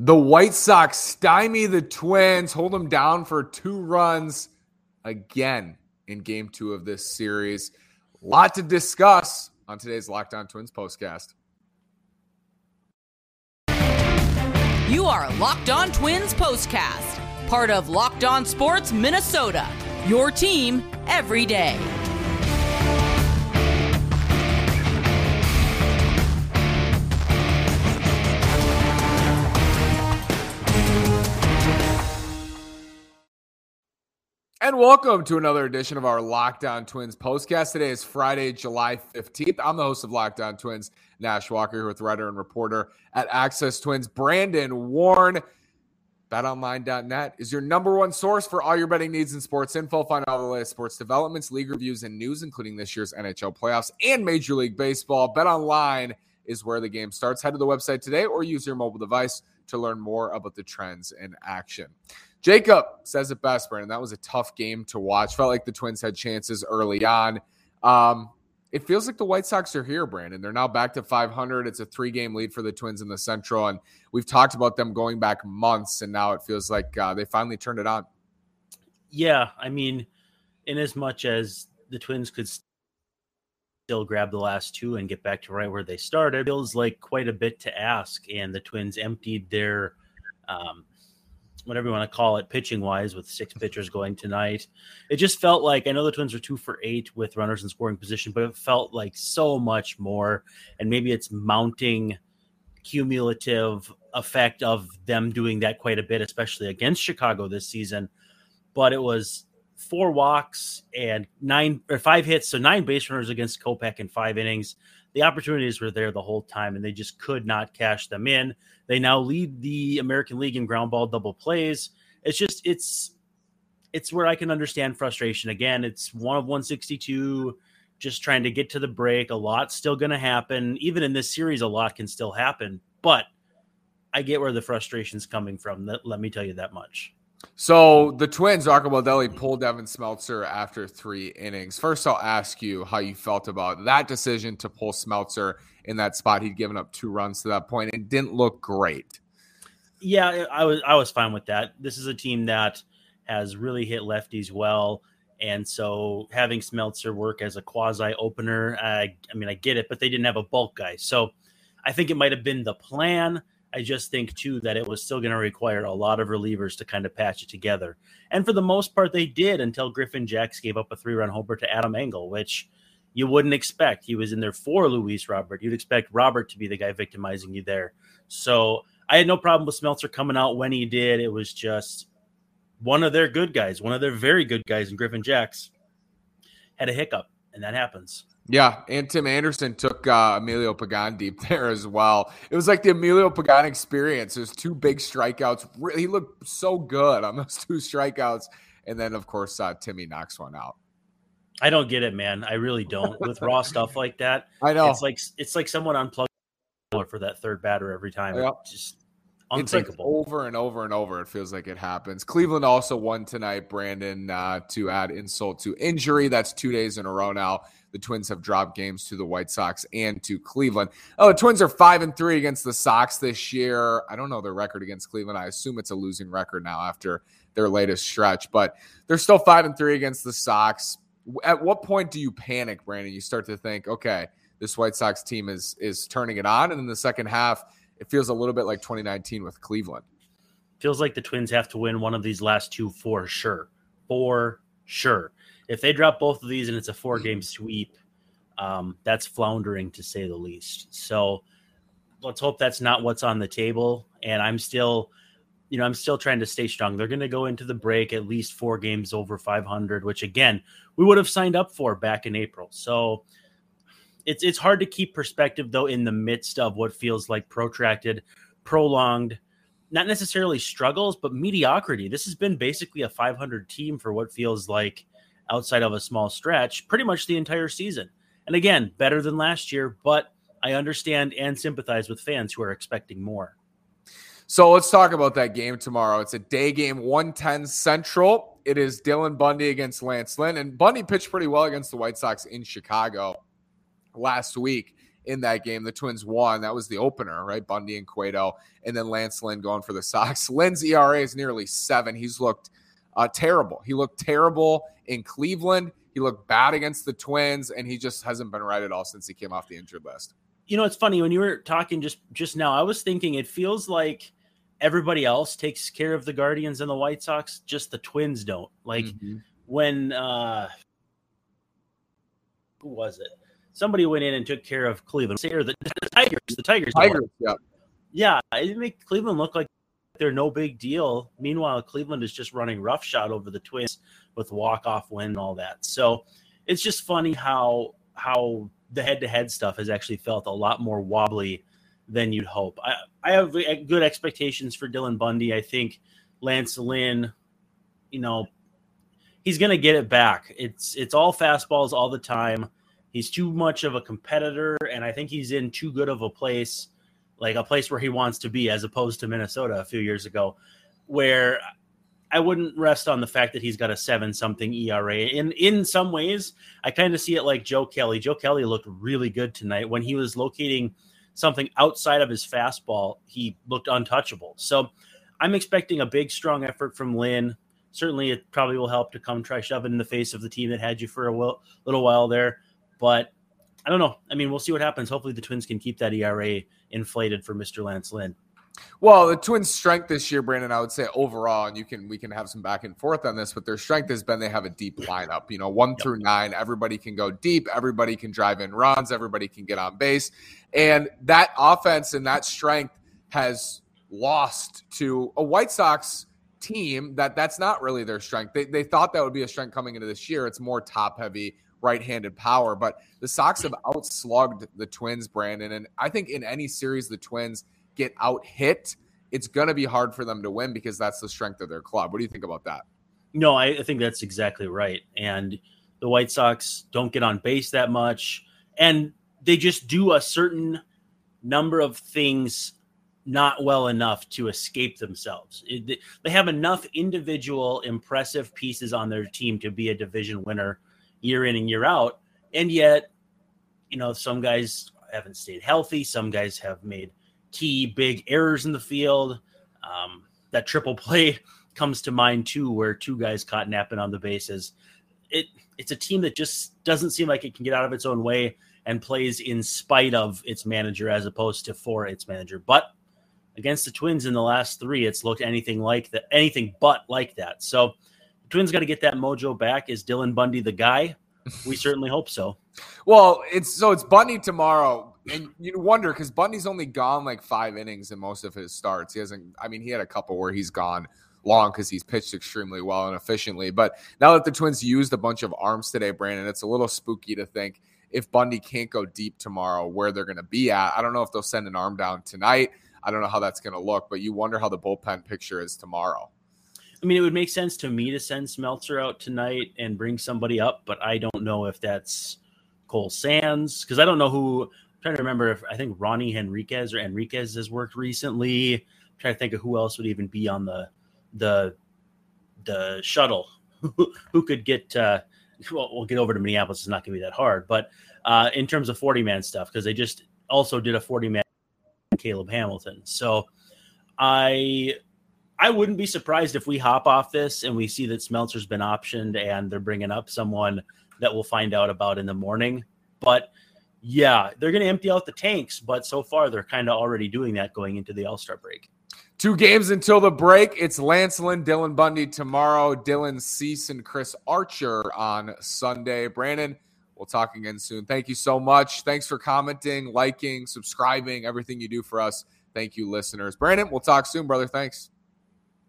The White Sox stymie the Twins, hold them down for two runs again in game two of this series. A lot to discuss on today's Locked On Twins postcast. You are Locked On Twins postcast, part of Locked On Sports Minnesota, your team every day. And welcome to another edition of our Locked On Twins postcast. Today is Friday, July 15th. I'm the host of Locked On Twins, Nash Walker, here with writer and reporter at Access Twins, Brandon Warne. BetOnline.net is your number one source for all your betting needs and sports info. Find all the latest sports developments, league reviews, and news, including this year's NHL playoffs and Major League Baseball. BetOnline is where the game starts. Head to the website today or use your mobile device to learn more about the trends in action. Jacob says it best, Brandon. That was a tough game to watch. Felt like the Twins had chances early on. Um, it feels like the White Sox are here, Brandon. They're now back to 500. It's a three game lead for the Twins in the Central. And we've talked about them going back months, and now it feels like uh, they finally turned it on. Yeah. I mean, in as much as the Twins could still grab the last two and get back to right where they started, feels like quite a bit to ask. And the Twins emptied their. Um, whatever you want to call it, pitching wise, with six pitchers going tonight. It just felt like I know the Twins are two for eight with runners in scoring position, but it felt like so much more. And maybe it's mounting cumulative effect of them doing that quite a bit, especially against Chicago this season. But it was four walks and nine or five hits, so nine base runners against Kopech in five innings. The opportunities were there the whole time, and they just could not cash them in. They now lead the American League in ground ball double plays. It's just it's it's where I can understand frustration. Again, it's one of 162, just trying to get to the break. A lot's still going to happen. Even in this series, a lot can still happen. But I get where the frustration's coming from. Let, let me tell you that much. So the Twins, Rocco Baldelli pulled Devin Smeltzer after three innings. First, I'll ask you how you felt about that decision to pull Smeltzer in that spot. He'd given up two runs to that point and didn't look great. Yeah, I was I was fine with that. This is a team that has really hit lefties well, and so having Smeltzer work as a quasi opener, I, I mean, I get it, but they didn't have a bulk guy, so I think it might have been the plan. I just think too that it was still going to require a lot of relievers to kind of patch it together. And for the most part, they did until Griffin Jax gave up a three run homer to Adam Engel, which you wouldn't expect. He was in there for Luis Robert. You'd expect Robert to be the guy victimizing you there. So I had no problem with Smeltzer coming out when he did. It was just one of their good guys, one of their very good guys, and Griffin Jax had a hiccup, and that happens. Yeah, and Tim Anderson took uh, Emilio Pagan deep there as well. It was like the Emilio Pagan experience. There's two big strikeouts. He looked so good on those two strikeouts, and then of course uh, Timmy knocks one out. I don't get it, man. I really don't. With raw stuff like that, I know it's like it's like someone unplugged for that third batter every time. Yep. It's just unthinkable. It's like over and over and over. It feels like it happens. Cleveland also won tonight, Brandon, uh, to add insult to injury. That's two days in a row now the Twins have dropped games to the White Sox and to Cleveland. Oh, the Twins are five and three against the Sox this year. I don't know their record against Cleveland. I assume it's a losing record now after their latest stretch, but they're still five and three against the Sox. At what point do you panic, Brandon? You start to think, okay, this White Sox team is is turning it on, and in the second half, it feels a little bit like 2019 with Cleveland. Feels like the Twins have to win one of these last two for sure, for sure if they drop both of these and it's a four game sweep, um, that's floundering to say the least. So let's hope that's not what's on the table. And I'm still, you know, I'm still trying to stay strong. They're going to go into the break at least four games over 500, which again, we would have signed up for back in April. So it's it's hard to keep perspective though in the midst of what feels like protracted, prolonged, not necessarily struggles, but mediocrity. This has been basically a 500 team for what feels like outside of a small stretch pretty much the entire season. And again, better than last year, but I understand and sympathize with fans who are expecting more. So let's talk about that game tomorrow. It's a day game, 110 Central. It is Dylan Bundy against Lance Lynn. And Bundy pitched pretty well against the White Sox in Chicago last week in that game. The Twins won. That was the opener, right? Bundy and Cueto, and then Lance Lynn going for the Sox. Lynn's ERA is nearly seven. He's looked uh, terrible. He looked terrible in Cleveland. He looked bad against the Twins, and he just hasn't been right at all since he came off the injured list. You know, it's funny when you were talking just just now. I was thinking it feels like everybody else takes care of the Guardians and the White Sox, just the Twins don't. Like mm-hmm. when uh who was it? Somebody went in and took care of Cleveland. Or the, the Tigers. The Tigers. Tigers. Yeah. Yeah, it make Cleveland look like they're no big deal. Meanwhile, Cleveland is just running roughshod over the Twins with walk off win and all that. So it's just funny how how the head to head stuff has actually felt a lot more wobbly than you'd hope. I, I have good expectations for Dylan Bundy. I think Lance Lynn, you know, he's going to get it back. It's it's all fastballs all the time. He's too much of a competitor, and I think he's in too good of a place, like a place where he wants to be, as opposed to Minnesota a few years ago, where I wouldn't rest on the fact that he's got a seven something ERA. In in some ways, I kind of see it like Joe Kelly. Joe Kelly looked really good tonight when he was locating something outside of his fastball. He looked untouchable. So I'm expecting a big, strong effort from Lynn. Certainly, it probably will help to come try shoving in the face of the team that had you for a little while there. But I don't know. I mean, we'll see what happens. Hopefully, the Twins can keep that ERA inflated for Mr. Lance Lynn. Well, the Twins' strength this year, Brandon, I would say overall, and you can we can have some back and forth on this, but their strength has been they have a deep lineup. You know, one yep. through nine, everybody can go deep, everybody can drive in runs, everybody can get on base, and that offense and that strength has lost to a White Sox team that that's not really their strength. They they thought that would be a strength coming into this year. It's more top heavy right-handed power, but the Sox have outslugged the Twins, Brandon, and I think in any series the Twins get out hit, it's going to be hard for them to win because that's the strength of their club. What do you think about that? No, I, think that's exactly right. And the White Sox don't get on base that much, and they just do a certain number of things not well enough to escape themselves. It, they have enough individual impressive pieces on their team to be a division winner year in and year out. And yet, you know, some guys haven't stayed healthy. Some guys have made key big errors in the field. Um, that triple play comes to mind too, where two guys caught napping on the bases. It it's a team that just doesn't seem like it can get out of its own way and plays in spite of its manager as opposed to for its manager. But against the Twins in the last three, it's looked anything like that, anything but like that. So Twins got to get that mojo back. Is Dylan Bundy the guy? We certainly hope so. Well, it's so it's Bundy tomorrow and you wonder because Bundy's only gone like five innings in most of his starts. He hasn't. I mean, he had a couple where he's gone long because he's pitched extremely well and efficiently. But now that the Twins used a bunch of arms today, Brandon, it's a little spooky to think if Bundy can't go deep tomorrow, where they're going to be at. I don't know if they'll send an arm down tonight. I don't know how that's going to look, but you wonder how the bullpen picture is tomorrow. I mean, it would make sense to me to send Smeltzer out tonight and bring somebody up, but I don't know if that's Cole Sands because I don't know who I'm trying to remember if I think Ronnie Henriquez or Enriquez has worked recently. I'm trying to think of who else would even be on the the the shuttle who could get uh well, we'll get over to Minneapolis. It's not going to be that hard, but uh, in terms of 40 man stuff, because they just also did a 40 man Caleb Hamilton. So I I wouldn't be surprised if we hop off this and we see that Smeltzer's been optioned and they're bringing up someone that we'll find out about in the morning. But yeah, they're going to empty out the tanks, but so far they're kind of already doing that going into the All Star break. Two games until the break. It's Lance Lynn, Dylan Bundy tomorrow, Dylan Cease, and Chris Archer on Sunday. Brandon, we'll talk again soon. Thank you so much. Thanks for commenting, liking, subscribing, everything you do for us. Thank you, listeners. Brandon, we'll talk soon, brother. Thanks.